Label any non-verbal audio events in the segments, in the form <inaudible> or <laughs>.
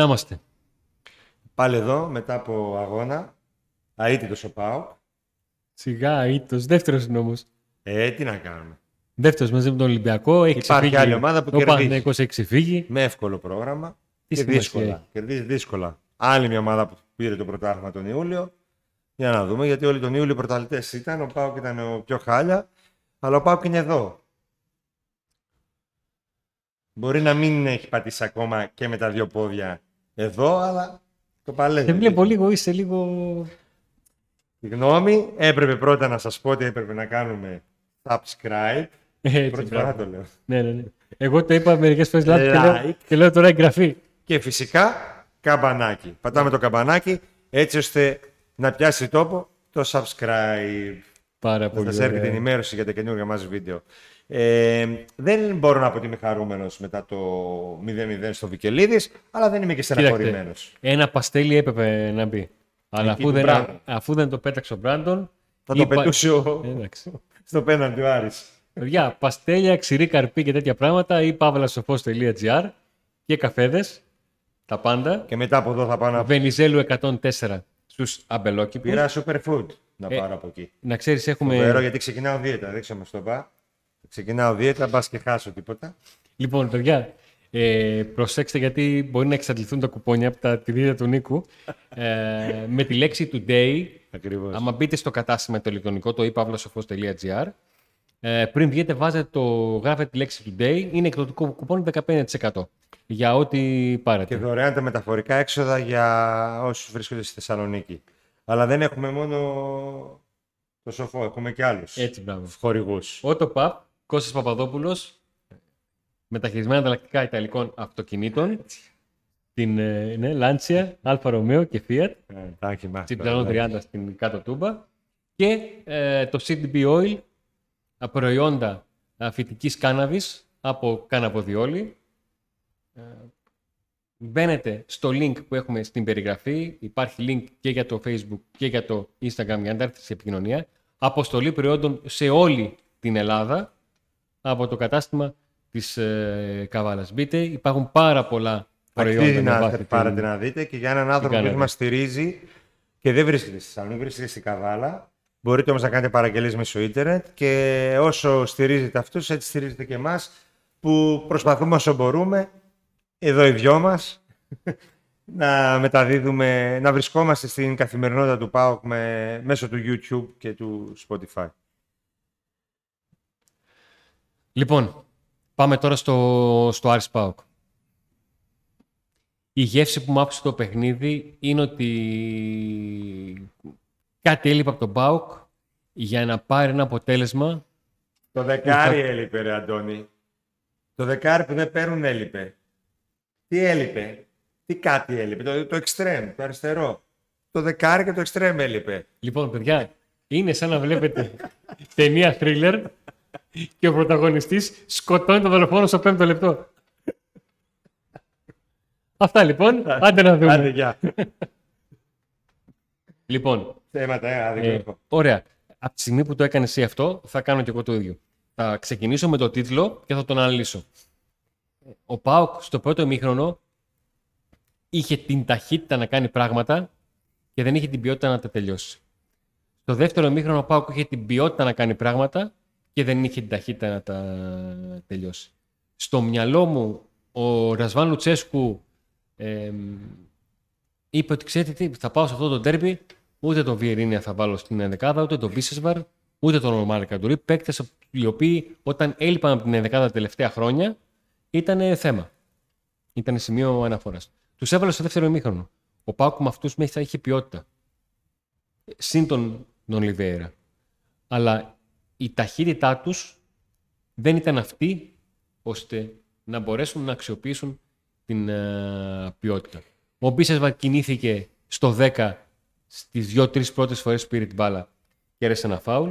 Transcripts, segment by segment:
Να είμαστε. Πάλι εδώ, μετά από αγώνα, αίτητος ο ΠΑΟΚ. Σιγά, ήττος. Δεύτερος είναι όμως. Ε, τι να κάνουμε. Δεύτερος μαζί με τον Ολυμπιακό. Έχει Υπάρχει ξεφύγει. άλλη ομάδα που Ο κερδίζει. Παναθηναϊκός έχει ξεφύγει. Με εύκολο πρόγραμμα Τι και σημασία δύσκολα. έχει; Κερδίζει δύσκολα. Άλλη μια ομάδα που πήρε το πρωτάθλημα τον Ιούλιο. Για να δούμε, γιατί όλοι τον Ιούλιο πρωταθλητές ήταν. Ο Πάοκ ήταν ο πιο χάλια. Αλλά ο Πάοκ είναι εδώ. Μπορεί να μην έχει πατήσει ακόμα και με τα δύο πόδια εδώ, αλλά το παλεύει. Σε βλέπω λίγο, είσαι λίγο... Συγγνώμη, έπρεπε πρώτα να σας πω ότι έπρεπε να κάνουμε subscribe. Έτσι, Πρώτη μπράβο. φορά το λέω. Ναι, ναι, ναι. Εγώ το είπα μερικές φορές λάθος και, λέω, Like. και λέω τώρα εγγραφή. Και φυσικά καμπανάκι. Πατάμε το καμπανάκι έτσι ώστε να πιάσει τόπο το subscribe. Πάρα Θα πολύ σας έρχεται ωραία. ενημέρωση για τα καινούργια μας βίντεο. Ε, δεν μπορώ να πω ότι είμαι χαρούμενος μετά το 0-0 στο Βικελίδης, αλλά δεν είμαι και στεναχωρημένος. Ένα παστέλι έπρεπε να μπει. Αλλά Εκεί αφού του δεν, Μπράντον. αφού δεν το πέταξε ο Μπράντον. Θα το είπα- πετούσε ο... Εντάξει. στο πέναντι ο Άρης. Παιδιά, παστέλια, ξηρή καρπή και τέτοια πράγματα ή παύλασοφός.gr και καφέδες, τα πάντα. Και μετά από εδώ θα πάω να Βενιζέλου 104 στους αμπελόκηπους. πήρα superfood να Ε, πάρω από εκεί. Να ξέρεις έχουμε... Φοβερό γιατί ξεκινάω δίαιτα, δεν ξέρω μας το πά. Ξεκινάω δίαιτα, μπας και χάσω τίποτα. Λοιπόν, παιδιά, ε, προσέξτε γιατί μπορεί να εξαντληθούν τα κουπόνια από τα τη δίδα του Νίκου. Ε, με τη λέξη today, Ακριβώς. άμα μπείτε στο κατάστημα το ηλεκτρονικό, το ipavlasofos.gr, ε, πριν βγείτε βάζετε το, γράφετε τη λέξη today, είναι εκδοτικό κουπόνι 15% για ό,τι πάρετε. Και δωρεάν τα μεταφορικά έξοδα για όσους βρίσκονται στη Θεσσαλονίκη. Αλλά δεν έχουμε μόνο το σοφό, έχουμε και άλλους Έτσι, μπράβο. χορηγούς. Auto Pub, Κώστας Παπαδόπουλος, μεταχειρισμένα ανταλλακτικά ιταλικών αυτοκινήτων, την ε, ναι, Lancia, Alfa Romeo και Fiat, Ε, Τα έχει μάθει. στην τώρα, πλανό 30 στην κάτω τούμπα και ε, το CDB Oil, α, προϊόντα α, φυτικής κάναβης από κάναβοδιόλη. Ε, μπαίνετε στο link που έχουμε στην περιγραφή. Υπάρχει link και για το Facebook και για το Instagram για να έρθετε σε επικοινωνία. Αποστολή προϊόντων σε όλη την Ελλάδα από το κατάστημα της ε, Καβάλας. Μπείτε, υπάρχουν πάρα πολλά προϊόντα. Αξίζει με να βάση την- πάρετε να δείτε και για έναν άνθρωπο κάνετε. που μας στηρίζει και δεν βρίσκεται στη Θεσσαλονίκη, βρίσκεται στην Καβάλα. Μπορείτε όμως να κάνετε παραγγελίες μέσω ίντερνετ και όσο στηρίζετε αυτούς, έτσι στηρίζετε και εμάς που προσπαθούμε όσο μπορούμε, εδώ οι δυο μας, <laughs> να μεταδίδουμε, να βρισκόμαστε στην καθημερινότητα του ΠΑΟΚ με, μέσω του YouTube και του Spotify. Λοιπόν, πάμε τώρα στο, στο Άρης Πάοκ. Η γεύση που μου άφησε το παιχνίδι είναι ότι κάτι έλειπε από τον Πάοκ για να πάρει ένα αποτέλεσμα. Το δεκάρι έλειπε, ρε Αντώνη. Το δεκάρι που δεν παίρνουν έλειπε. Τι έλειπε, τι κάτι έλειπε, το, το extreme, το αριστερό. Το δεκάρι και το extreme έλειπε. Λοιπόν, παιδιά, είναι σαν να βλέπετε <laughs> ταινία thriller και ο πρωταγωνιστής σκοτώνει τον δολοφόνο στο πέμπτο λεπτό. Αυτά λοιπόν, άντε να δούμε. Άντε, γεια. Λοιπόν, Θέματα, ε, άδικο Ε, έχω. ωραία. Από τη στιγμή που το έκανες εσύ αυτό, θα κάνω και εγώ το ίδιο. Θα ξεκινήσω με το τίτλο και θα τον αναλύσω. Ο Πάοκ στο πρώτο ημίχρονο είχε την ταχύτητα να κάνει πράγματα και δεν είχε την ποιότητα να τα τελειώσει. Στο δεύτερο ημίχρονο ο Πάοκ είχε την ποιότητα να κάνει πράγματα και δεν είχε την ταχύτητα να τα τελειώσει. Στο μυαλό μου ο Ρασβάν Λουτσέσκου εμ, είπε ότι ξέρετε τι, θα πάω σε αυτό το τέρμπι, ούτε τον Βιερίνια θα βάλω στην ενδεκάδα, ούτε τον Μπίσεσβαρ, ούτε τον Ορμάρ Καντουρί. Παίκτες οι οποίοι όταν έλειπαν από την ενδεκάδα τα τελευταία χρόνια ήταν θέμα. Ήταν σημείο αναφοράς. Τους έβαλε στο δεύτερο ημίχρονο. Ο Πάουκ με αυτούς μέχρι θα είχε ποιότητα. Συν τον τον Ολιβέηρα. Αλλά η ταχύτητά τους δεν ήταν αυτή ώστε να μπορέσουν να αξιοποιήσουν την ε, ποιότητα. Ο Μπίσεσβαρ κινήθηκε στο 10 στις 2-3 πρώτες φορές που πήρε την μπάλα και έρεσε ένα φάουλ.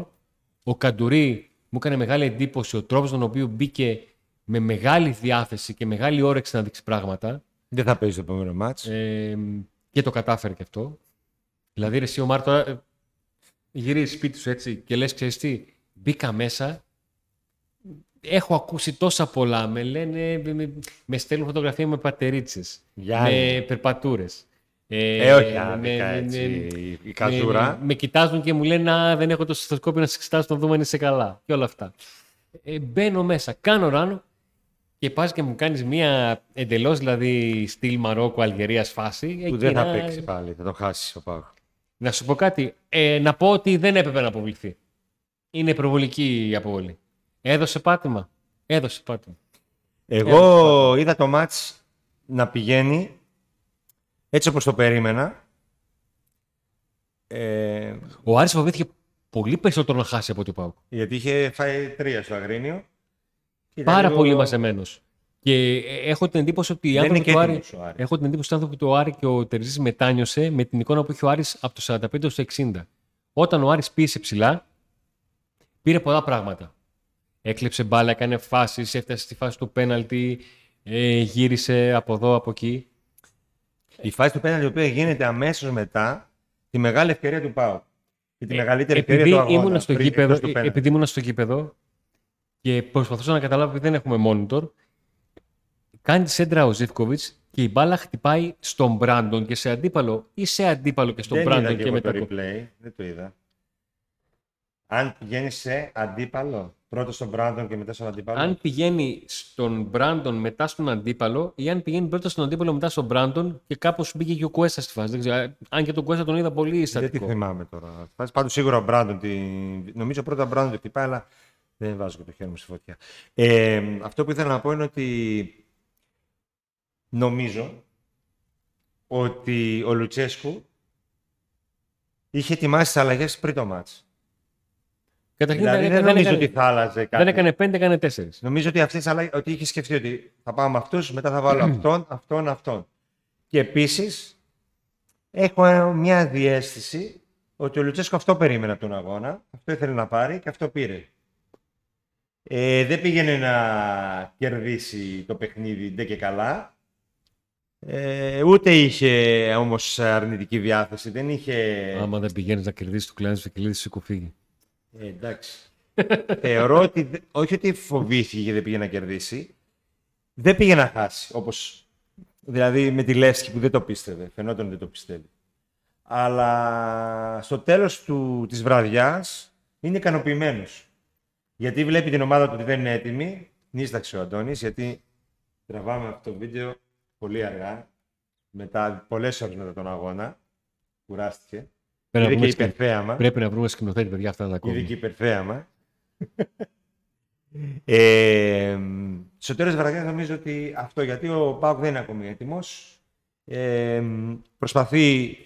Ο Καντουρί μου έκανε μεγάλη εντύπωση ο τρόπος τον οποίο μπήκε με μεγάλη διάθεση και μεγάλη όρεξη να δείξει πράγματα Δεν θα παίζει το επόμενο μάτς. ε, και το κατάφερε και αυτό. Δηλαδή, ρε, εσύ ο Μάρ τώρα ε, γυρίζει σπίτι σου έτσι και λες, ξέρεις τι, μπήκα μέσα έχω ακούσει τόσα πολλά. Με λένε, με, με στέλνουν φωτογραφία με πατερίτσες, με περπατούρες. Ε, ε όχι άδικα, έτσι, η καζούρα. Με, με, κοιτάζουν και μου λένε «Α, δεν έχω το συστοσκόπιο να σε εξετάσω να δούμε αν είσαι καλά» και όλα αυτά. Ε, μπαίνω μέσα, κάνω ράνο και πας και μου κάνεις μία εντελώς δηλαδή στυλ Μαρόκο, Αλγερίας φάση. Που δεν θα να... παίξει πάλι, θα το χάσεις ο Πάγος. Να σου πω κάτι, ε, να πω ότι δεν έπρεπε να αποβληθεί. Είναι προβολική η αποβολή. Έδωσε πάτημα. Έδωσε πάτημα. Εγώ είδα το μάτς να πηγαίνει έτσι όπως το περίμενα. Ε... Ο Άρης φοβήθηκε πολύ περισσότερο να χάσει από ό,τι πάω. Γιατί είχε φάει τρία στο Αγρίνιο. Πάρα λίγο... πολύ μαζεμένος. Και έχω την εντύπωση ότι οι άνθρωποι του Άρη, έχω την εντύπωση ότι του Άρη και ο Τερζής μετάνιωσε με την εικόνα που είχε ο Άρης από το 45 στο 60. Όταν ο Άρης πίεσε ψηλά, πήρε πολλά πράγματα. Έκλεψε μπάλα, έκανε φάσεις, έφτασε στη φάση του πέναλτι, ε, γύρισε από εδώ, από εκεί. Η φάση του πέναλτι, η οποία γίνεται αμέσως μετά τη μεγάλη ευκαιρία του Πάου. Και τη ε, μεγαλύτερη επειδή ευκαιρία του αγώνα. στο γήπεδο, ε, επειδή ήμουν στο γήπεδο και προσπαθούσα να καταλάβω ότι δεν έχουμε monitor, κάνει τη σέντρα ο Ζήφκοβιτς και η μπάλα χτυπάει στον Μπράντον και σε αντίπαλο ή σε αντίπαλο και στον Μπράντον και, και μετά. Το replay, δεν το είδα. Αν πηγαίνει σε αντίπαλο, πρώτος στον Μπράντον και μετά στον αντίπαλο; Αν πηγαίνει στον Μπράντον μετά στον αντίπαλο ή αν πηγαίνει πρώτα στον αντίπαλο μετά στον Μπράντον και κάπως μπήκε και ο Κουέστα στη φάση. Δεν ξέρω, αν και τον Κουέστα τον είδα πολύ στατικό. Δεν τη θυμάμαι τώρα. Πάντως σίγουρα ο Μπράντον. Τη... Νομίζω πρώτα ο Μπράντον το χτυπάει, αλλά δεν βάζω και το χέρι μου στη φωτιά. Ε, αυτό που ήθελα να πω είναι ότι νομίζω ότι ο Λουτσέσκου είχε ετοιμάσει τις αλλαγές πριν το μάτς. Καταρχήν δηλαδή, δεν, δεν νομίζω ότι θα άλλαζε κάτι. Δεν έκανε πέντε, έκανε τέσσερις. Νομίζω ότι, αυτές, ότι είχε σκεφτεί ότι θα πάω με αυτούς, μετά θα βάλω <clears throat> αυτόν, αυτόν, αυτόν. Και επίσης έχω μια διέστηση ότι ο Λουτσέσκο αυτό περίμενε από τον αγώνα, αυτό ήθελε να πάρει και αυτό πήρε. Ε, δεν πήγαινε να κερδίσει το παιχνίδι ντε και καλά. Ε, ούτε είχε όμως αρνητική διάθεση. Δεν είχε... Άμα δεν πηγαίνεις να κερδίσεις το κλάνο και κλείσει, σου κοφίγει. Ε, εντάξει. <laughs> Θεωρώ ότι όχι ότι φοβήθηκε και δεν πήγε να κερδίσει. Δεν πήγε να χάσει. Όπως, δηλαδή με τη Λέσχη που δεν το πίστευε. Φαινόταν ότι δεν το πιστεύει. Αλλά στο τέλος του, της βραδιάς είναι ικανοποιημένος. Γιατί βλέπει την ομάδα του ότι δεν είναι έτοιμη. Νίσταξε ο Αντώνης, γιατί τραβάμε αυτό το βίντεο πολύ αργά. Μετά, πολλές ώρες μετά τον αγώνα. Κουράστηκε. Πρέπει να, υπερθέαμα. Πρέπει να βρούμε σκηνοθέτη, παιδιά, αυτά να τα ακούμε. Είδε και υπερθέαμα. <laughs> ε, στο τέλος της νομίζω ότι αυτό γιατί ο Πάουκ δεν είναι ακόμη έτοιμος. Ε, προσπαθεί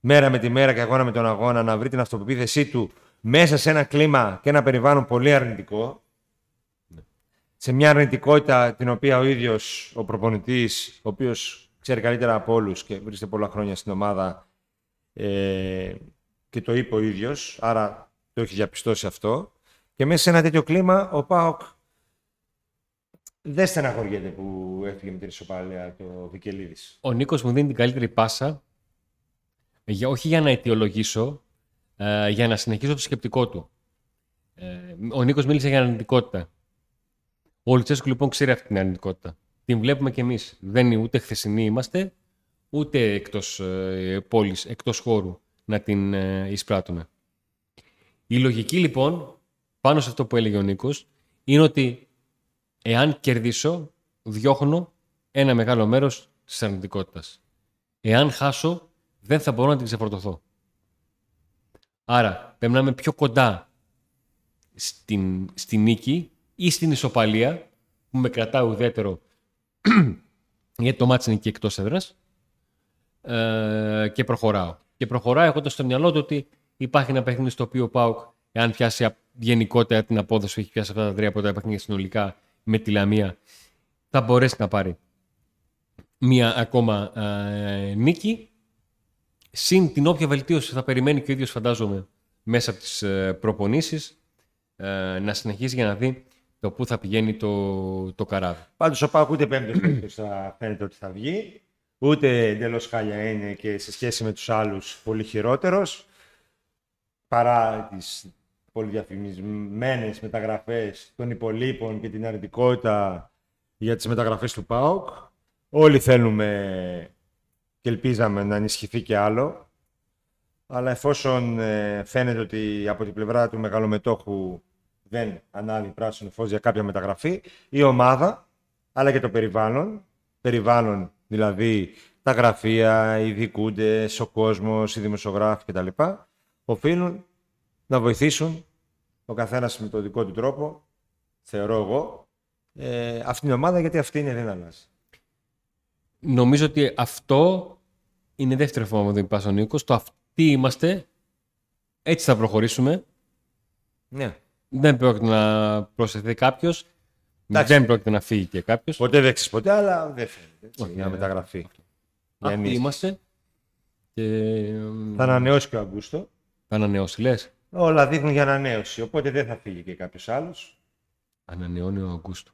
μέρα με τη μέρα και αγώνα με τον αγώνα να βρει την αυτοπεποίθησή του μέσα σε ένα κλίμα και ένα περιβάλλον πολύ αρνητικό. Ναι. Σε μια αρνητικότητα την οποία ο ίδιος ο προπονητής, ο οποίος ξέρει καλύτερα από όλους και βρίσκεται πολλά χρόνια στην ομάδα, ε, και το είπε ο ίδιος, άρα το έχει διαπιστώσει αυτό. Και μέσα σε ένα τέτοιο κλίμα ο Πάοκ δεν στεναχωριέται που έφυγε με την ισοπαλία το Βικελίδης. Ο Νίκος μου δίνει την καλύτερη πάσα, για, όχι για να αιτιολογήσω, ε, για να συνεχίσω το σκεπτικό του. Ε, ο Νίκος μίλησε για αρνητικότητα. Ο Λουτσέσκου λοιπόν ξέρει αυτή την αρνητικότητα. Την βλέπουμε κι εμείς. Δεν είναι ούτε χθεσινοί είμαστε, ούτε εκτός ε, πόλης, εκτός χώρου να την ε, εισπράττουμε. Η λογική λοιπόν, πάνω σε αυτό που έλεγε ο Νίκος, είναι ότι εάν κερδίσω, διώχνω ένα μεγάλο μέρος της αρνητικότητας. Εάν χάσω, δεν θα μπορώ να την ξεφορτωθώ. Άρα, πρέπει να είμαι πιο κοντά στην, στην νίκη ή στην ισοπαλία, που με κρατάει ουδέτερο <clears throat> γιατί το μάτι είναι εκεί εκτός έδρας, ε, και προχωράω. Και προχωράει έχοντας στο μυαλό του ότι υπάρχει ένα παιχνίδι στο οποίο ο Πάουκ, εάν πιάσει γενικότερα την απόδοση που έχει πιάσει αυτά τα τρία τα παιχνίδια συνολικά με τη Λαμία, θα μπορέσει να πάρει μία ακόμα ε, νίκη. Συν την όποια βελτίωση θα περιμένει και ο ίδιος, φαντάζομαι, μέσα από τις ε, προπονήσεις, ε, να συνεχίσει για να δει το πού θα πηγαίνει το, το καράβι. Πάντως ο Πάουκ ούτε πέμπτος θα φαίνεται ότι θα βγει ούτε εντελώς χάλια είναι και σε σχέση με τους άλλους πολύ χειρότερος παρά τις πολυδιαφημισμένες μεταγραφές των υπολείπων και την αρνητικότητα για τις μεταγραφές του ΠΑΟΚ. Όλοι θέλουμε και ελπίζαμε να ενισχυθεί και άλλο. Αλλά εφόσον ε, φαίνεται ότι από την πλευρά του μεγαλομετόχου δεν ανάβει πράσινο φως για κάποια μεταγραφή, η ομάδα, αλλά και το περιβάλλον, περιβάλλον δηλαδή τα γραφεία, οι δικούντες, ο κόσμος, οι δημοσιογράφοι κτλ. οφείλουν να βοηθήσουν ο καθένας με τον δικό του τρόπο, θεωρώ εγώ, ε, αυτήν την ομάδα γιατί αυτή είναι δεν αλλάζει. Νομίζω ότι αυτό είναι δεύτερη φορά που δεν πας ο Νίκος. Το αυτοί είμαστε, έτσι θα προχωρήσουμε. Ναι. Δεν πρόκειται να προσθεθεί κάποιος. Δεν πρόκειται να φύγει και κάποιος. Ποτέ δεν ξέρεις ποτέ, αλλά δεν φαίνεται. Όχι, για μεταγραφή. Αυτοί είμαστε. Και... Θα ανανεώσει και ο Αγκούστο. Θα ανανεώσει, λες. Όλα δείχνουν για ανανέωση. Οπότε δεν θα φύγει και κάποιος άλλος. Ανανεώνει ο Αγκούστο.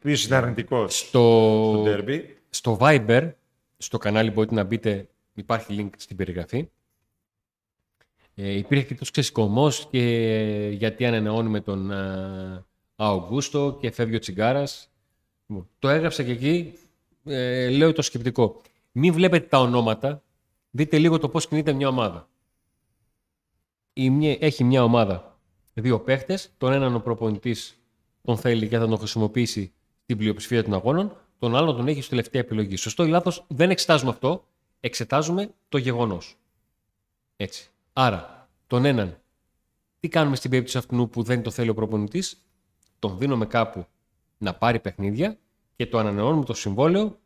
Ποιο είναι αρνητικός στο... στο Στο Viber, στο κανάλι μπορείτε να μπείτε, υπάρχει link στην περιγραφή. Ε, υπήρχε και τόσο ξεσηκωμός και γιατί ανανεώνουμε τον ε, Αουγκούστο και φεύγει ο Τσιγκάρας. Το έγραψα και εκεί, ε, λέω το σκεπτικό. Μην βλέπετε τα ονόματα, δείτε λίγο το πώς κινείται μια ομάδα. Η, έχει μια ομάδα δύο παίχτες, τον έναν ο προπονητής τον θέλει και θα τον χρησιμοποιήσει στην πλειοψηφία των αγώνων, τον άλλον τον έχει στη τελευταία επιλογή. Σωστό ή λάθος, δεν εξετάζουμε αυτό. Εξετάζουμε το γεγονός. Έτσι. Άρα, τον έναν, τι κάνουμε στην περίπτωση αυτού που δεν το θέλει ο προπονητής, τον δίνουμε κάπου να πάρει παιχνίδια και το ανανεώνουμε το συμβόλαιο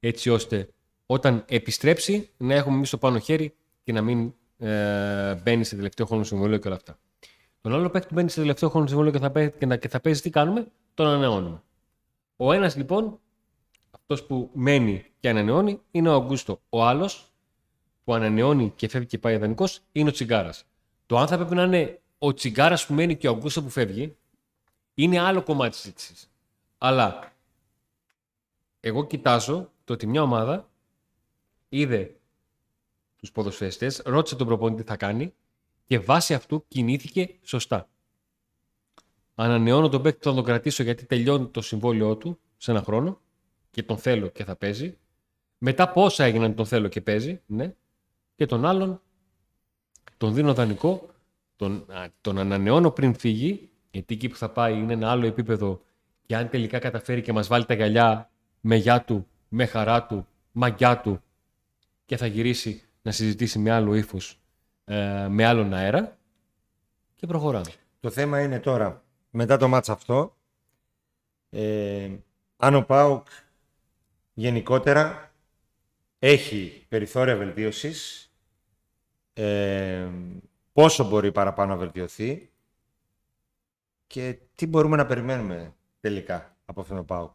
έτσι ώστε όταν επιστρέψει να έχουμε εμείς το πάνω χέρι και να μην ε, μπαίνει σε τελευταίο χρόνο συμβόλαιο και όλα αυτά. Τον άλλο παίκτη που μπαίνει σε τελευταίο χρόνο συμβόλαιο και θα, παίζει, και, και θα παίζει, τι κάνουμε, τον ανανεώνουμε. Ο ένας λοιπόν αυτός που μένει και ανανεώνει είναι ο Αγκούστο. Ο άλλος που ανανεώνει και φεύγει και πάει ιδανικό είναι ο Τσιγκάρας. Το αν θα πρέπει να είναι ο Τσιγκάρας που μένει και ο Αγκούστο που φεύγει είναι άλλο κομμάτι της συζήτησης. Αλλά εγώ κοιτάζω το ότι μια ομάδα είδε τους ποδοσφαιριστές, ρώτησε τον προπονητή τι θα κάνει και βάσει αυτού κινήθηκε σωστά. Ανανεώνω τον παίκτη που θα τον κρατήσω γιατί τελειώνει το συμβόλαιό του σε ένα χρόνο και τον θέλω και θα παίζει. Μετά πόσα έγιναν τον θέλω και παίζει, ναι. Και τον άλλον τον δίνω δανεικό, τον, τον ανανεώνω πριν φύγει, γιατί εκεί που θα πάει είναι ένα άλλο επίπεδο και αν τελικά καταφέρει και μας βάλει τα γυαλιά με γιά του, με χαρά του, μαγιά του και θα γυρίσει να συζητήσει με άλλο ύφος, ε, με άλλον αέρα και προχωράμε. Το θέμα είναι τώρα, μετά το μάτς αυτό, ε, αν ο Πάουκ γενικότερα έχει περιθώρια βελτίωσης, ε, πόσο μπορεί παραπάνω να βελτιωθεί και τι μπορούμε να περιμένουμε τελικά από αυτόν τον ΠΑΟΚ;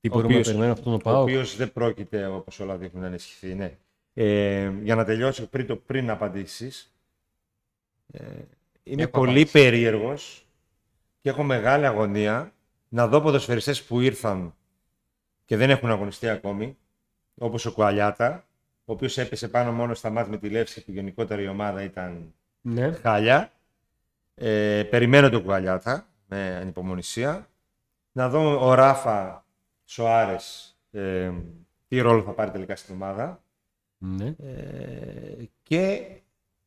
Τι μπορούμε να περιμένουμε αυτόν τον ΠΑΟΚ; Ο οποίος δεν πρόκειται, όπως όλα δείχνουν, να ενισχυθεί. Ναι. Ε, για να τελειώσω πριν, το, πριν απαντήσεις, ε, είμαι πολύ περίεργος και έχω μεγάλη αγωνία να δω ποδοσφαιριστές που ήρθαν και δεν έχουν αγωνιστεί ακόμη, όπως ο Κουαλιάτα, ο οποίος έπεσε πάνω μόνο στα μάτια με τη Λεύση που γενικότερα η ομάδα ήταν ναι. χάλια. Ε, περιμένω τον Κουαλιάτα με ανυπομονησία. Να δω ο Ράφα Σοάρες ε, τι ρόλο θα πάρει τελικά στην ομάδα. Ναι. Ε, και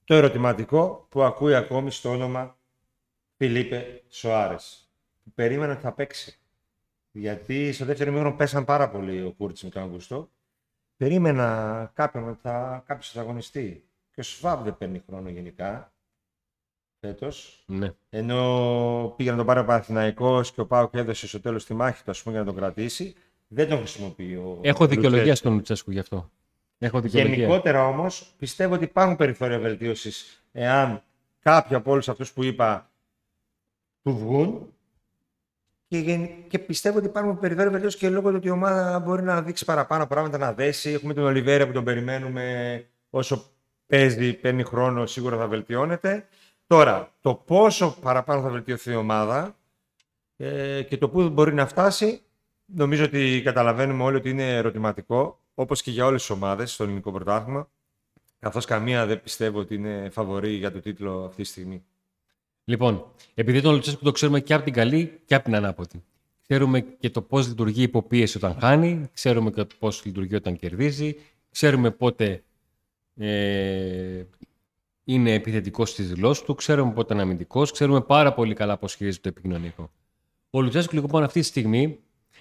το ερωτηματικό που ακούει ακόμη στο όνομα Φιλίπε Σοάρες. Περίμενα ότι θα παίξει. Γιατί στο δεύτερο μήνυμα πέσαν πάρα πολύ ο Κούρτς με τον Αγκουστό. Περίμενα κάποιον θα, κάποιος θα αγωνιστεί. Και ο Σφάβ δεν παίρνει χρόνο γενικά. Φέτος. Ναι. Ενώ πήγε να τον πάρει ο Παναθυναϊκό και ο Πάοκ έδωσε στο τέλος τη μάχη του ας πούμε, για να τον κρατήσει. Δεν τον χρησιμοποιεί ο. Έχω δικαιολογία στον Λουτσέσκου γι' αυτό. Έχω Γενικότερα όμως πιστεύω ότι υπάρχουν περιθώρια βελτίωσης εάν κάποιοι από όλους αυτούς που είπα του βγουν και, και πιστεύω ότι υπάρχουν περιθώρια βελτίωσης και λόγω του ότι η ομάδα μπορεί να δείξει παραπάνω πράγματα, να δέσει. Έχουμε τον Ολιβέρα που τον περιμένουμε όσο παίζει, παίρνει χρόνο, σίγουρα θα βελτιώνεται. Τώρα, το πόσο παραπάνω θα βελτιωθεί η ομάδα ε, και το πού μπορεί να φτάσει, νομίζω ότι καταλαβαίνουμε όλοι ότι είναι ερωτηματικό, όπως και για όλες τις ομάδες στο ελληνικό πρωτάθλημα. Καθώς καμία δεν πιστεύω ότι είναι φαβορή για το τίτλο αυτή τη στιγμή. Λοιπόν, επειδή τον Λουτσέσκου το ξέρουμε και από την καλή και από την ανάποδη. Ξέρουμε και το πώς λειτουργεί η υποπίεση όταν χάνει, ξέρουμε και πώς λειτουργεί όταν κερδίζει, ξέρουμε πότε ε, είναι επιθετικός στις δηλώσεις του, ξέρουμε πότε είναι αμυντικός, ξέρουμε πάρα πολύ καλά πώς χειρίζεται το επικοινωνικό. Ο Λουτσέσκου λοιπόν αυτή τη στιγμή,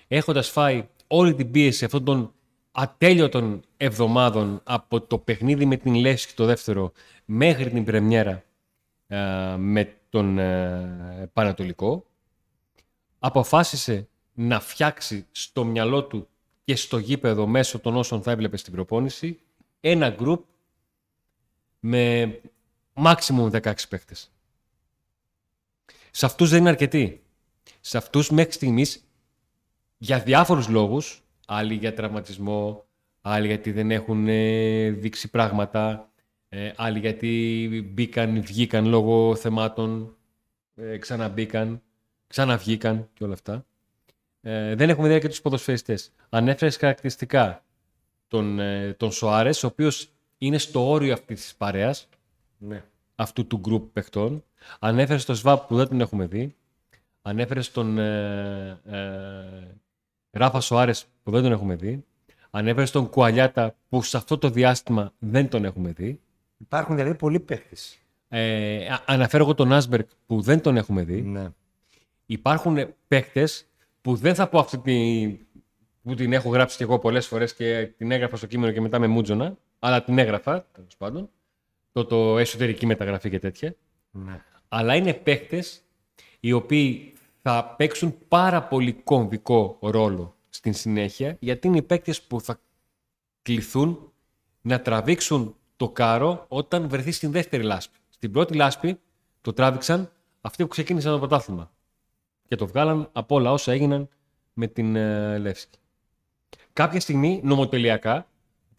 έχοντας φάει όλη την πίεση αυτών των ατέλειωτων εβδομάδων από το παιχνίδι με την Λέσχη το δεύτερο μέχρι την πρεμιέρα ε, με τον ε, Πανατολικό, αποφάσισε να φτιάξει στο μυαλό του και στο γήπεδο μέσω των όσων θα έβλεπε στην προπόνηση ένα γκρουπ με maximum 16 παίχτες. Σε αυτούς δεν είναι αρκετοί. Σε αυτούς μέχρι στιγμής για διάφορους λόγους, άλλοι για τραυματισμό, άλλοι γιατί δεν έχουν ε, δείξει πράγματα, ε, άλλοι γιατί μπήκαν, βγήκαν λόγω θεμάτων, ε, ξαναμπήκαν, ξαναβγήκαν και όλα αυτά. Ε, δεν έχουμε δει και τους ποδοσφαιριστές. Ανέφερες χαρακτηριστικά τον, ε, τον Σοάρες, ο οποίος είναι στο όριο αυτής της παρέας, Ναι. αυτού του γκρουπ παιχτών. Ανέφερες τον Σβάπ που δεν τον έχουμε δει. Ανέφερες τον ε, ε, Ράφα Σοάρες που δεν τον έχουμε δει. Ανέφερες τον Κουαλιάτα που σε αυτό το διάστημα δεν τον έχουμε δει. Υπάρχουν δηλαδή πολλοί παίχτες. Ε, α- αναφέρω εγώ τον Άσμπερκ που δεν τον έχουμε δει. Ναι. Υπάρχουν παίχτες που δεν θα πω αυτή τη, που την έχω γράψει και εγώ πολλές φορές και την έγραφα στο κείμενο και μετά με μούτζωνα, αλλά την έγραφα τέλος πάντων. Το, το εσωτερική μεταγραφή και τέτοια. ναι. Αλλά είναι παίχτε οι οποίοι θα παίξουν πάρα πολύ κομβικό ρόλο στην συνέχεια, γιατί είναι οι παίκτες που θα κληθούν να τραβήξουν το κάρο όταν βρεθεί στην δεύτερη λάσπη. Στην πρώτη λάσπη το τράβηξαν αυτοί που ξεκίνησαν το πρωτάθλημα. Και το βγάλαν από όλα όσα έγιναν με την ε, Λεύσκη. Κάποια στιγμή, νομοτελειακά,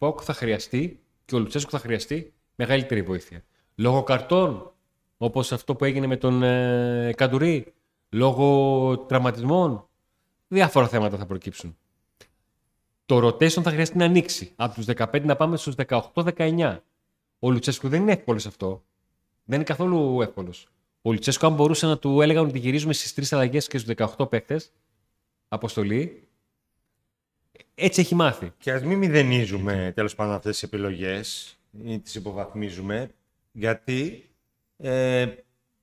ο Πάουκ θα χρειαστεί και ο Λουτσέσκου θα χρειαστεί μεγαλύτερη βοήθεια. Λόγω καρτών, όπως αυτό που έγινε με τον ε, Καντουρί, λόγω τραυματισμών, διάφορα θέματα θα προκύψουν. Το rotation θα χρειαστεί να ανοίξει. Από τους 15 να πάμε στους 18-19. Ο Λουτσέσκου δεν είναι εύκολος σε αυτό. Δεν είναι καθόλου εύκολος. Ο Λουτσέσκου, αν μπορούσε να του έλεγαν ότι γυρίζουμε στις τρεις αλλαγές και στους 18 παίκτες, αποστολή, έτσι έχει μάθει. Και ας μην μηδενίζουμε τέλος πάντων αυτές τις επιλογές ή τις υποβαθμίζουμε, γιατί ε,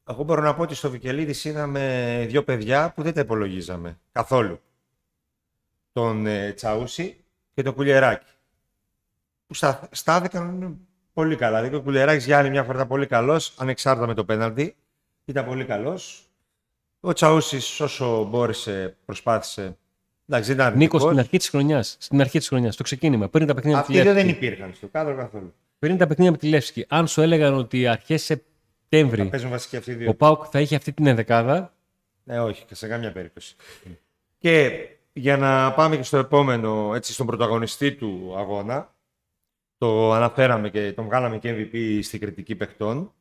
εγώ μπορώ να πω ότι στο Βικελίδης είδαμε δύο παιδιά που δεν τα υπολογίζαμε καθόλου. Τον ε, Τσαούσι και τον Κουλιεράκη. Που στα, στάθηκαν πολύ καλά. Δηλαδή ο Κουλιεράκης για άλλη μια φορά ήταν πολύ καλός, ανεξάρτητα με το πέναλτι. Ήταν πολύ καλός. Ο Τσαούσις όσο μπόρεσε, προσπάθησε. Εντάξει, δεν ήταν Νίκος, αρνητικός. στην αρχή της χρονιάς, στην αρχή της χρονιάς, το ξεκίνημα, πριν τα παιχνίδια με τη Αυτοί δεν Λεύσκη, υπήρχαν στο κάδρο καθόλου. πριν τα παιχνίδια με τη Λεύσκη, αν σου έλεγαν ότι αρχές Σεπτέμβρη Παίζουν βασικοί αυτοί οι ο δύο. Πάουκ θα είχε αυτή την ενδεκάδα, Ναι, όχι, και σε καμία περίπτωση. Και για να πάμε και στο επόμενο, έτσι, στον πρωταγωνιστή του αγώνα, το αναφέραμε και τον βγάλαμε και MVP στην κριτική παιχτών,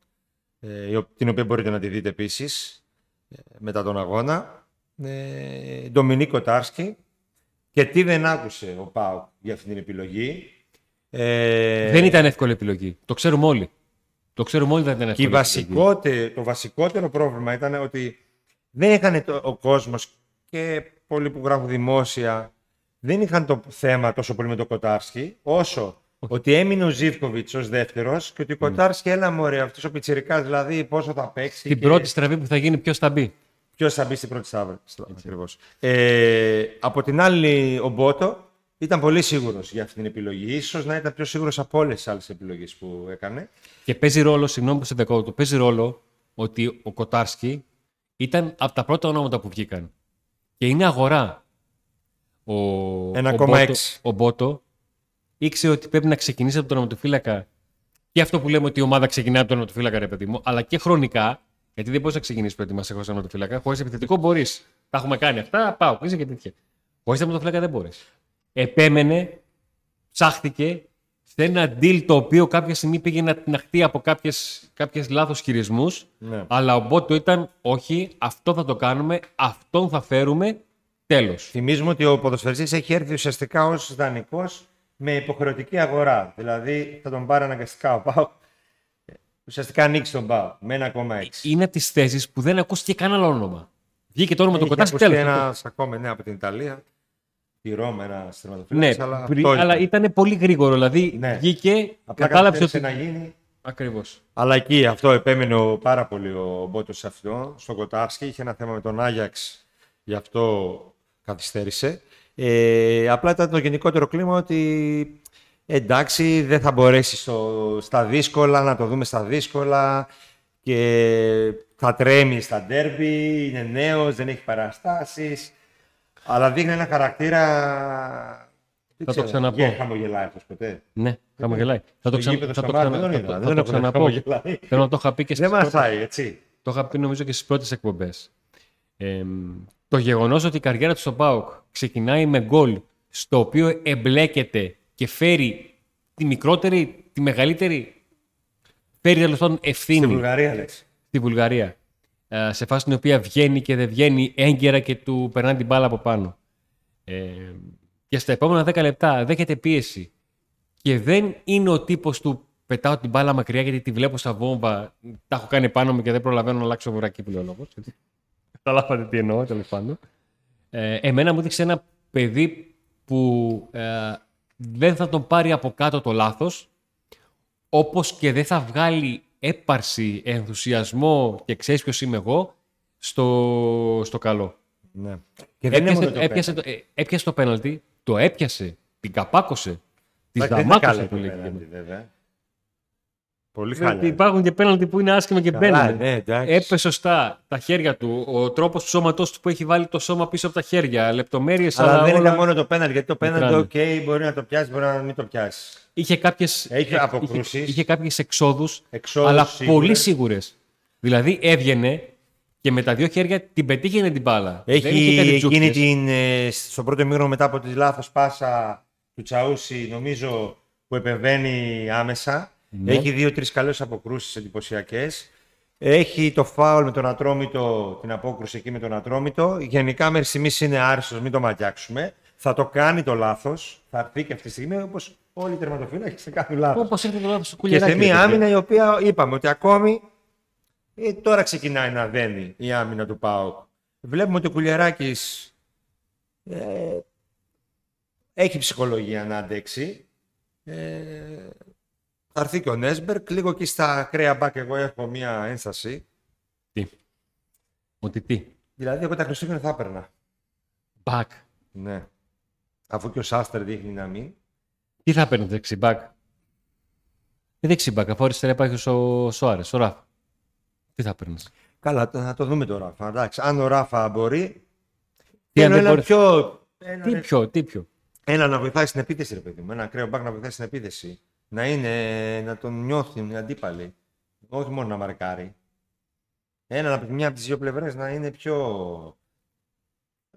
ε, η ο- την οποία μπορείτε να τη δείτε επίσης ε, μετά τον αγώνα. Ε, Ντομινίκο Τάρσκι. Και τι δεν άκουσε ο Πάου για αυτή την επιλογή. Ε, δεν ήταν εύκολη επιλογή. Το ξέρουμε όλοι. Το ξέρουμε όλοι δεν ήταν Και η εύκολη επιλογή. βασικότε, το βασικότερο πρόβλημα ήταν ότι δεν είχαν το, ο κόσμος και πολλοί που γράφουν δημόσια δεν είχαν το θέμα τόσο πολύ με τον Κοτάρσκι όσο ότι έμεινε ο Ζήφκοβιτς ως δεύτερος και ότι ο Κοτάρσκι έλα μωρέ αυτός ο πιτσιρικάς δηλαδή πόσο θα παίξει Την και πρώτη στραβή που θα γίνει, ποιο θα μπει. Ποιος θα μπει στην πρώτη στάβρα. Ακριβώς. Ε, από την άλλη ο Μπότο ήταν πολύ σίγουρος για αυτή την επιλογή. Ίσως να ήταν πιο σίγουρος από όλες τις άλλες επιλογές που έκανε. Και παίζει ρόλο, συγγνώμη που σε δεκόπτω, παίζει ρόλο ότι ο Κοτάρσκι ήταν από τα πρώτα ονόματα που βγήκαν. Και είναι αγορά. Ο, 1,6. ο, Μπότο, ο Μπότο ήξερε ότι πρέπει να ξεκινήσει από τον τερματοφύλακα. Και αυτό που λέμε ότι η ομάδα ξεκινάει από τον τερματοφύλακα, ρε παιδί μου, αλλά και χρονικά, γιατί δεν μπορείς να ξεκινήσεις προετοιμασία χωρί τερματοφύλακα. Χωρίς επιθετικό μπορείς. Τα έχουμε κάνει αυτά, πάω, κλείσει και τέτοια. Χωρίς τερματοφύλακα δεν μπορείς. Επέμενε, ψάχτηκε σε ένα deal το οποίο κάποια στιγμή πήγε να τυναχτεί από κάποιες, κάποιες λάθος χειρισμούς, Ναι. αλλά ο Μπότο ήταν όχι, αυτό θα το κάνουμε, αυτόν θα φέρουμε, τέλος. Θυμίζουμε ότι ο ποδοσφαιριστής έχει έρθει ουσιαστικά ως δανεικός με υποχρεωτική αγορά. Δηλαδή θα τον πάρει αναγκαστικά ο Πάο. Ουσιαστικά ανοίξει τον Πάο με 1,6. Είναι από τις θέσεις που δεν ακούστηκε καν άλλο όνομα. Βγήκε το όνομα του Είχε Κοτάρσκι ακουστεί τέλος. ένας ακόμα ναι, από την Ιταλία. Τη Ρώμα, ένα Ναι, τερματοφύλακα. αλλά, πρι- αυτό αλλά ήταν πολύ γρήγορο. Δηλαδή Ναι. βγήκε, Απλά κατάλαβες ότι. καθυστέρησε να γίνει. Ακριβώς. Αλλά εκεί αυτό επέμενε ο- πάρα πολύ ο Μπότος σε αυτό, στον Κοτάρσκι. Είχε ένα θέμα με τον Άγιαξ, γι' αυτό καθυστέρησε. Ε, απλά ήταν το γενικότερο κλίμα ότι εντάξει, δεν θα μπορέσει στο, στα δύσκολα, να το δούμε στα δύσκολα και θα τρέμει στα ντέρμπι, είναι νέος, δεν έχει παραστάσεις. Αλλά δείχνει ένα χαρακτήρα... δεν Θα το ξέρω, ξαναπώ. δεν χαμογελάει αυτός ποτέ. Ναι, χαμογελάει. Θα το, Στο ξανα... γήπεδο θα το, στο μάτι ξανα... δεν θα τον το... είδα, θα δεν το τον ξαναπώ. χαμογελάει. Θέλω να το είχα πει και Δεν στις πρώτες... μασάει, έτσι. Το είχα πει νομίζω και στις πρώτες εκπομπές. Ε, το γεγονός ότι η καριέρα του στον Πάοκ ξεκινάει με γκολ στο οποίο εμπλέκεται και φέρει τη μικρότερη, τη μεγαλύτερη, φέρει τέλος πάντων Στη ευθύνη Βουλγαρία, λες. στη Βουλγαρία. Ε, σε φάση στην οποία βγαίνει και δεν βγαίνει έγκαιρα και του περνάει την μπάλα από πάνω. Ε, και στα επόμενα 10 λεπτά δέχεται πίεση και δεν είναι ο τύπος του πετάω την μπάλα μακριά γιατί τη βλέπω στα βόμβα, τα έχω κάνει πάνω μου και δεν προλαβαίνω να αλλάξω βουρακί που λέει ο λόγος. έτσι. Καταλάβατε τι εννοώ τέλος πάντων. Ε, εμένα μου έδειξε ένα παιδί που ε, δεν θα τον πάρει από κάτω το λάθος όπως και δεν θα βγάλει έπαρση, ενθουσιασμό και ξέρεις ποιος είμαι εγώ στο, στο καλό. Ναι. Και δεν είναι Έπιασε, μόνο το έπιασε, το, ε, έπιασε το πέναλτι, το έπιασε, την καπάκωσε, της Εντάξει, δεν είναι δαμάκωσε καλό που το λέει. πέναλτι, βέβαια. Πολύ Δηλαδή, χάλια. Υπάρχουν και πέναλτι που είναι άσχημα και Καλά, μπαίνουν. ναι, εντάξει. Έπεσε σωστά τα χέρια του, ο τρόπος του σώματός του που έχει βάλει το σώμα πίσω από τα χέρια, λεπτομέρειες. Αλλά δεν όλα... ήταν μόνο το πέναλτι, γιατί το πέναλτι, Μικράνε. οκ, μπορεί να το πιάσει, μπορεί να μην το πιάσει. Είχε κάποιες, Έχει ε, αποκρούσεις. Είχε, είχε κάποιες εξόδους, Εξόδους αλλά σίγουρες. πολύ σίγουρες. Δηλαδή έβγαινε και με τα δύο χέρια την πετύχαινε την μπάλα. Δεν είχε Έχει κάτι εκείνη τζούφιες. την. ε, στο πρώτο μήνυμα μετά από τη λάθος πάσα του Τσαούσι, νομίζω που επεμβαίνει άμεσα. Ναι. Έχει δύο-τρεις καλές αποκρούσεις εντυπωσιακές. Έχει το φάουλ με τον Ατρόμητο, την απόκρουση εκεί με τον Ατρόμητο. Γενικά μέχρι στιγμής είναι άριστος, μην το ματιάξουμε. Θα το κάνει το λάθος. Θα έρθει και αυτή τη στιγμή όπως όλοι οι τερματοφύλακες σε κάθε λάθος. Όπως έρχεται το λάθος του Και κουλιαράκι. σε ρε μία παιδιά. άμυνα η οποία είπαμε ότι ακόμη ε, τώρα ξεκινάει να δένει η άμυνα του ΠΑΟΚ. Βλέπουμε ότι ο Κουλιαράκης ε, έχει ψυχολογία να αντέξει. Ε, θα έρθει και ο Νέσμπερκ. Λίγο εκεί στα ακραία μπακ εγώ έχω μία ένσταση. Τι; Ότι τι; Δηλαδή εγώ τα Χριστούγεννα θα έπαιρνα. Back. Ναι. Αφού και ο Σάστερ δείχνει να μην. Τι θα παίρνεις δεξιμπάκ. Τι δεξιμπάκ, αφού αριστερά υπάρχει ο Σοάρες, ο Ράφα. Τι θα παίρνεις; Καλά, το- θα το δούμε το Ράφα. Εντάξει, αν ο Ράφα μπορεί. Τι αν θέλω δεν ένα μπορεί- πιο. Ένα, Τι πιο, τι πιο; Ένα να βοηθάει στην επίθεση, ρε παιδί μου. Ένα ακραίο μπακ να βοηθάει στην επίθεση. Να είναι, να τον νιώθουν οι αντίπαλοι. Όχι μόνο να μαρκάρει. Ένα από μια από τις δύο πλευρές να είναι πιο.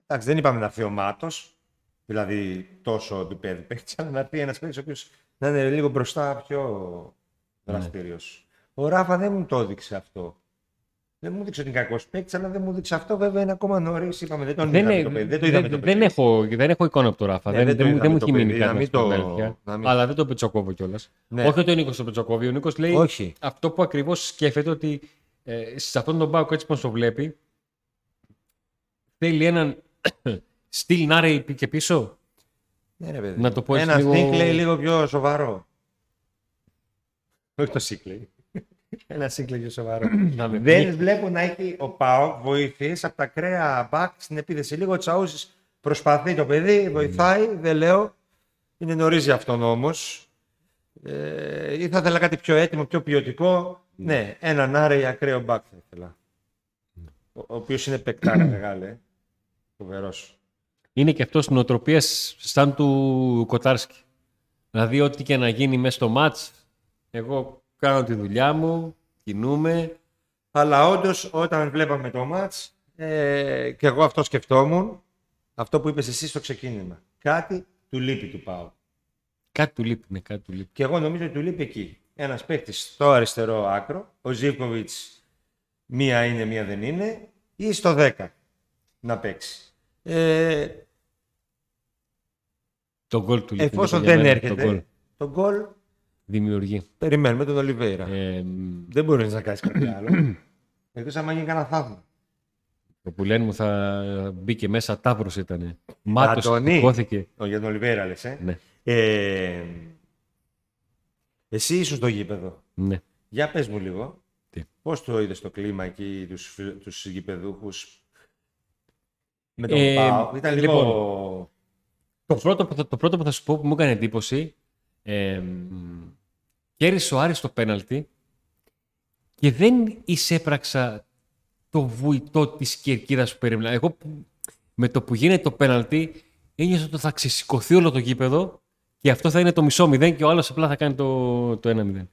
Εντάξει, δεν είπαμε να έρθει ο Μάτος, δηλαδή τόσο επίπεδο παίχτη, αλλά να έρθει ένας παίχτη ο οποίος να είναι λίγο μπροστά πιο δραστήριος. Ο Ράφα δεν μου το έδειξε αυτό. Δεν μου έδειξε ότι είναι κακός παίκτης, αλλά δεν μου έδειξε αυτό. Βέβαια είναι ακόμα νωρίς. Είπαμε, δεν τον Δεν, είδαμε ε- το παιδί. Δεν το είδαμε δεν- το δεν παιδί. έχω, δεν έχω εικόνα από το Ράφα. Ναι, δεν, δεν το δεν, μου- δεν μου είδαμε έχει το μείνει παιδί, κάτι. να να μην σου πω το- την αλήθεια. να μην- Αλλά δεν το πετσοκόβω κιόλας. Ναι. Όχι ότι ο Νίκος το πετσοκόβει. Ο Νίκος λέει Όχι. αυτό που ακριβώς σκέφτεται ότι ε, σε αυτόν τον Πάοκ έτσι πώ το βλέπει, θέλει έναν <coughs> στυλ να ρέει και πίσω; Ναι, ρε, παιδί. Να το πω έτσι Ένας λίγο- Σίγκλεϊ λίγο πιο σοβαρό. Όχι το Σίγκλεϊ. Ένα Σίγκλεϊ πιο σοβαρό. <clears throat> Να με Δεν βλέπω να έχει ο Πάο βοήθειε από τα κρέα μπακ στην επίθεση. Λίγο τσαούσει προσπαθεί το παιδί, βοηθάει, δεν λέω. Είναι νωρίς για αυτόν όμως. Ε, ή θα ήθελα κάτι πιο έτοιμο, πιο ποιοτικό. Ναι, έναν άρεϊ ακραίο μπακ θα ήθελα. Ο, ο οποίος είναι παικτάρα <clears throat> μεγάλε. Φοβερός. είναι και αυτός νοοτροπία σαν του Κοτάρσκι. Δηλαδή, ό,τι και να γίνει μέσα στο μάτς, εγώ κάνω τη δουλειά μου, κινούμε. Αλλά όντως, όταν βλέπαμε το μάτς, ε, και εγώ αυτό σκεφτόμουν, αυτό που είπες εσύ στο ξεκίνημα. Κάτι του λείπει του Πάου. Κάτι του λείπει, ναι, κάτι του λείπει. Και εγώ νομίζω ότι του λείπει εκεί. Ένας παίκτης στο αριστερό άκρο, ο Ζήβκοβιτ μία είναι, μία δεν είναι, ή στο 10 να παίξει. Ε, Το γκολ του Λίθεν Εφόσον ήταν για δεν μένα, Το γκολ έρχεται, το γκολ δημιουργεί. περιμένουμε τον Ολιβέηρα. Ε, μ, Δεν μπορεί να κάνεις κάτι άλλο. <clears throat> Εκτός άμα γίνει κανένα θαύμα. το που λένε μου θα μπήκε μέσα τάβρος ήταν. Μάτος Αντωνή. σηκώθηκε. Ο, για τον Ολιβέηρα λες. Ε. Ναι, Ε, εσύ ήσουν στο γήπεδο. ναι. Για πες μου λίγο. Τι; Πώς το είδες το κλίμα εκεί, τους, φι- τους γηπεδούχους; Με τον Ε, ΠΑΟΚ. Ήταν λίγο... λοιπόν, Το πρώτο, που θα, το πρώτο που θα σου πω που μου έκανε εντύπωση, ε, μ, κέρδισε ο Άρης το πέναλτι και δεν εισέπραξα το βουητό της κερκίδας που περίμενα. Εγώ που- με το που γίνεται το πέναλτι ένιωσα ότι θα ξεσηκωθεί όλο το γήπεδο και αυτό θα είναι το μισό μηδέν και ο άλλος απλά θα κάνει το, το ένα μηδέν.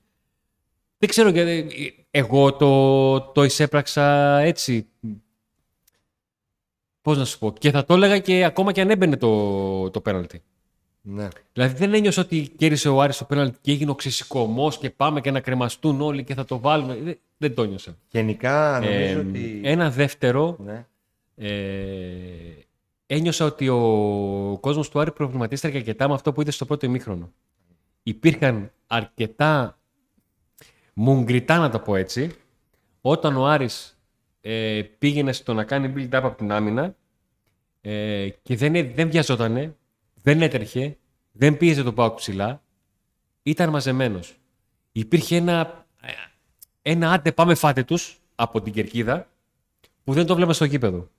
Δεν ξέρω γιατί εγώ το, το εισέπραξα έτσι. Πώς να σου πω. Και θα το έλεγα και ακόμα και αν έμπαινε το, το πέναλτι. Ναι. Δηλαδή δεν ένιωσα ότι κέρδισε ο Άρης το πέναλτι και έγινε ο ξεσηκωμός και πάμε και να κρεμαστούν όλοι και θα το βάλουμε. Δεν, δεν το ένιωσα. Γενικά νομίζω Ε, ότι... Ένα δεύτερο, Ναι. ε, ένιωσα ότι ο κόσμος του Άρη προβληματίστηκε αρκετά με αυτό που είδε στο πρώτο ημίχρονο. Υπήρχαν αρκετά μουγκριτά να το πω έτσι, όταν ο Άρης ε, πήγαινε στο να κάνει build-up από την άμυνα ε, και δεν, δεν βιαζότανε, δεν έτρεχε, δεν πίεζε το πάω ψηλά, ήταν μαζεμένος. Υπήρχε ένα, ένα άντε πάμε φάτε τους από την κερκίδα που δεν το βλέπαμε στο γήπεδο.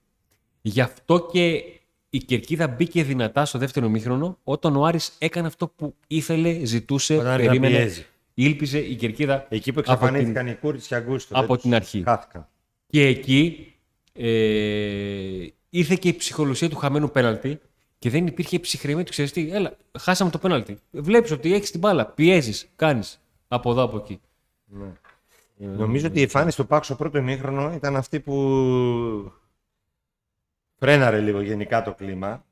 Γι' αυτό και η κερκίδα μπήκε δυνατά στο δεύτερο μήχρονο όταν ο Άρης έκανε αυτό που ήθελε, ζητούσε, Όταν άρχισε να περίμενε, πιέζει. ήλπιζε η κερκίδα Εκεί που από εξαφανίστηκαν οι Κούρτης και Αγκούστο. από δεν τους την αρχή. Χάθηκαν. Και εκεί ε, ήρθε και η ψυχολογία του χαμένου πέναλτη και δεν υπήρχε ψυχραιμία του. Ξέρεις τι, έλα, χάσαμε το πέναλτη. Βλέπεις ότι έχεις την μπάλα, πιέζεις, κάνεις από εδώ, από εκεί. Νομίζω ότι η εμφάνιση του Πάκου στο πρώτο ημίχρονο ήταν αυτή που φρέναρε λίγο γενικά το κλίμα.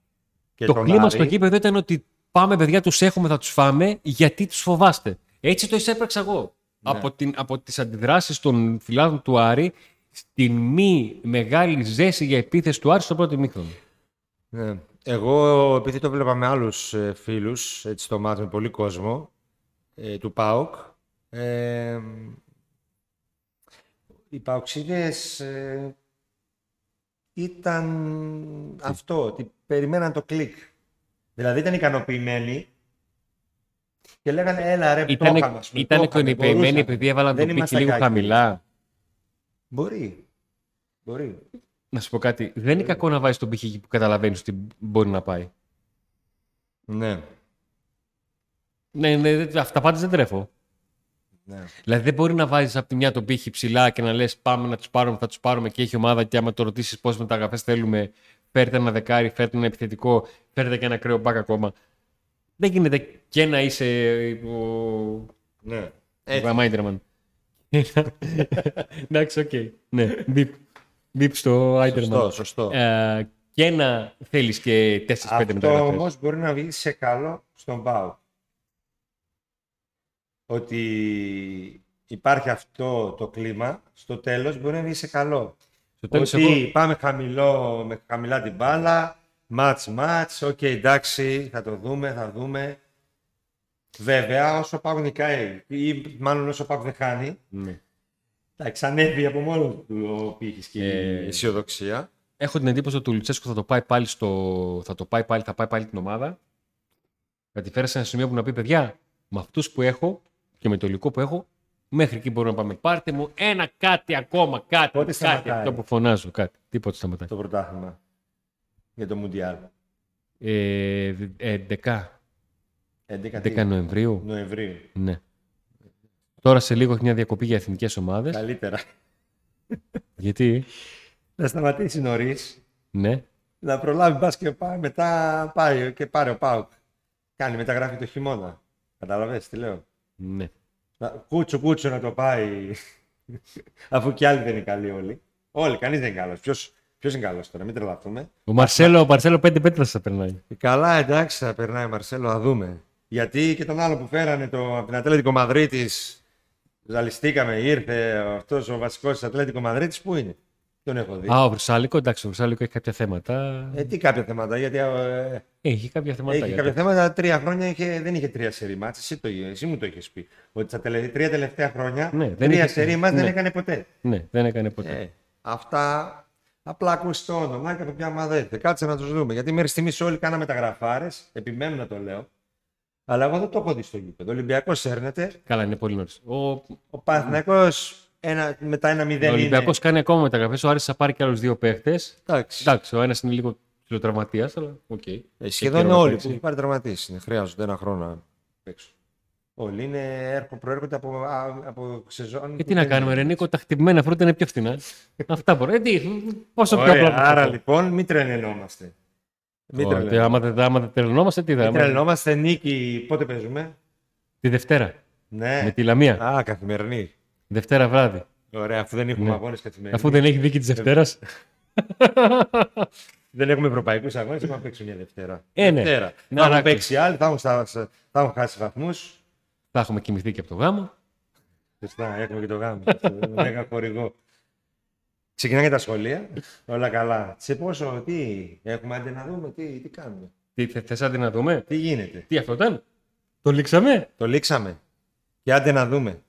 Και το τον κλίμα Άρη. στο γήπεδο ήταν ότι πάμε παιδιά, τους έχουμε, θα τους φάμε, γιατί τους φοβάστε. Έτσι το εισέπραξα εγώ. Ναι. Από, την, από τις αντιδράσεις των φιλάδων του Άρη στην μη μεγάλη ζέση για επίθεση του Άρη στο πρώτο ημίχρονο. Ναι. Εγώ, επειδή το βλέπα με άλλους ε, φίλους, έτσι στο μάτι με πολύ κόσμο, ε, του ΠΑΟΚ, ε, οι ΠΑΟΚΣίδες ε, ήταν αυτό, ότι περιμέναν το κλικ. Δηλαδή ήταν ικανοποιημένοι και λέγανε έλα ρε, το Ήταν, είχαμε, ας πούμε, ήταν το είχαμε, ικανοποιημένοι μπορούσαμε». επειδή έβαλαν Δεν τον πίκη ήμασταν λίγο κακοί. χαμηλά. Μπορεί. Μπορεί. Να σου πω κάτι. Δεν είναι κακό να βάζεις τον πύχη εκεί που καταλαβαίνεις ότι μπορεί να πάει. Ναι. Ναι, ναι, δεν- αυτά πάντα δεν τρέφω. ναι. Δηλαδή δεν μπορεί να βάζεις από τη μια τον πύχη ψηλά και να λες: Πάμε να τους πάρουμε, θα τους πάρουμε και έχει ομάδα. Και άμα το ρωτήσεις πώς μεταγραφέ θέλουμε, φέρτε ένα δεκάρι, φέρτε ένα επιθετικό, φέρτε και ένα κρέο μπακ ακόμα. Δεν γίνεται και να είσαι ο. ναι. ο Μάιντερμαν. <laughs> Εντάξει, οκ. Ναι, μπιπ. Μπιπ στο Σωστό, Άιντερμαν. σωστό. Ε, και να θέλεις και 4-5 Αυτό μεταγραφές. όμως μπορεί να βγει σε καλό στον ΠΑΟΚ. Ότι υπάρχει αυτό το κλίμα, στο τέλος μπορεί να βγει σε καλό. Στο τέλος, ότι εγώ- πάμε χαμηλό, με χαμηλά την μπάλα, μάτς μάτς, οκ εντάξει, θα το δούμε, θα δούμε. Βέβαια, όσο ο ΠΑΟΚ νικάει, ή μάλλον όσο ο ΠΑΟΚ δεν χάνει, Ναι. Εντάξει, ανέβει από μόνος του ο πήχης και Ε, η αισιοδοξία. Έχω την εντύπωση ότι ο Λουτσέσκο θα το πάει πάλι στο. Θα το πάει πάλι, θα πάει πάλι την ομάδα. Θα τη φέρει σε ένα σημείο που να πει: Παιδιά, με αυτούς που έχω και με το υλικό που έχω, μέχρι εκεί μπορούμε να πάμε. Πάρτε μου ένα κάτι ακόμα, κάτι. Πότε κάτι σταματάει; αυτό που φωνάζω, κάτι. Τίποτα σταματάει. Το πρωτάθλημα για το Μουντιάλ. Ε, ε, 11, 11, 11 Νοεμβρίου. Νοεμβρίου. Ναι. Τώρα σε λίγο έχει μια διακοπή για εθνικές ομάδες. Καλύτερα. Γιατί, Να σταματήσει νωρίς, ναι, να προλάβει μπας και πάει, μετά πάει και πάρει ο Πάουκ. Κάνει μεταγράφη το χειμώνα. Καταλαβες τι λέω; ναι. Να- Κούτσο κούτσο να το πάει. <laughs> Αφού και άλλοι δεν είναι καλοί όλοι. Όλοι, κανείς δεν είναι καλός. Ποιος είναι καλός τώρα, μην τρελαθούμε. Ο Μαρσέλο, ο Μαρσέλο 5-5 θα σε περνάει. Καλά, εντάξει, θα περνάει Μαρσέλο, θα δούμε. Γιατί και τον άλλο που φέρανε το, από την Ατλέτικο Μαδρίτης, ζαλιστήκαμε, ήρθε αυτός ο βασικός της Ατλέτικο Μαδρίτης, πού είναι; Τον έχω δει. Α, ο Βρυσάλικο, εντάξει, ο Βρυσάλικο έχει κάποια θέματα. Ε, τι κάποια θέματα, γιατί ε, Έχει κάποια θέματα. έχει γιατί- κάποια θέματα. Τρία χρόνια είχε, δεν είχε τρία σερή μάτς. Εσύ, το, εσύ μου το είχες πει. Ότι τα τελε, τρία τελευταία χρόνια Ναι, δεν τρία είχε- σερή μάτς δεν ναι. έκανε ποτέ. Ναι, δεν έκανε ποτέ. Ε, αυτά απλά ακούσει το όνομα και από ποια ομάδα ήρθε. Κάτσε να τους δούμε. Γιατί μέχρι στιγμής όλοι κάναμε τα γραφάρες. Επιμένω να το λέω. Αλλά εγώ δεν το έχω δει στο γήπεδο. Ο Ολυμπιακός έρχεται. Καλά, είναι πολύ νωρίς. Ο, Ο Παναθηναϊκός ένα, μετά ένα 0 ο Ολυμπιακός είναι. κάνει ακόμα μεταγραφές. Ο Άρης θα πάρει και άλλους δύο παίχτες. Εντάξει. Εντάξει, ο ένας είναι λίγο ψιλοτραυματίας, αλλά οκ. Ε, Έχει σχεδόν καιρό να όλοι παίξει. που έχουν πάρει τραυματίσει. Χρειάζονται ένα χρόνο να παίξουν. Όλοι είναι, έρχο, προέρχονται από, α, από σεζόν. Και που τι να δεν- κάνουμε, Ρενίκο, τα χτυπημένα φρούτα είναι πιο φθηνά. Αυτά μπορεί. Ε, τι, πόσο πιο Ωραία, απλό. άρα λοιπόν μην τρελαινόμαστε. Μην Ωραία, τρελαινόμαστε. Άμα δεν άμα δεν τρελνόμαστε, τι θα Μην άμα- τρελαινόμαστε. Νίκη, πότε παίζουμε; Τη Δευτέρα. Ναι. Με τη Λαμία. Α, καθημερινή. Δευτέρα βράδυ. Ωραία, αφού δεν έχουμε Ναι. αγώνες καθημερινή. Αφού δεν έχει δίκη της Δευτέρας. <laughs> δεν έχουμε ευρωπαϊκούς αγώνες, έχουμε να παίξουμε μια Δευτέρα. Ε, ναι. Δευτέρα. Ναι, θα έχουν αλλά- παίξει άλλοι, θα έχουν, στα- θα έχουν χάσει βαθμούς. Θα έχουμε κοιμηθεί και από το γάμο. Σωστά, έχουμε και το γάμο. <laughs> Μέγα χορηγό. Ξεκινάνε τα σχολεία. Όλα καλά. Σε πόσο, τι έχουμε άντε να δούμε, τι, τι κάνουμε. Τι θε, θες άντε να δούμε; Τι γίνεται; Τι αυτό ήταν; Το λήξαμε; Το λήξαμε. Και άντε να δούμε.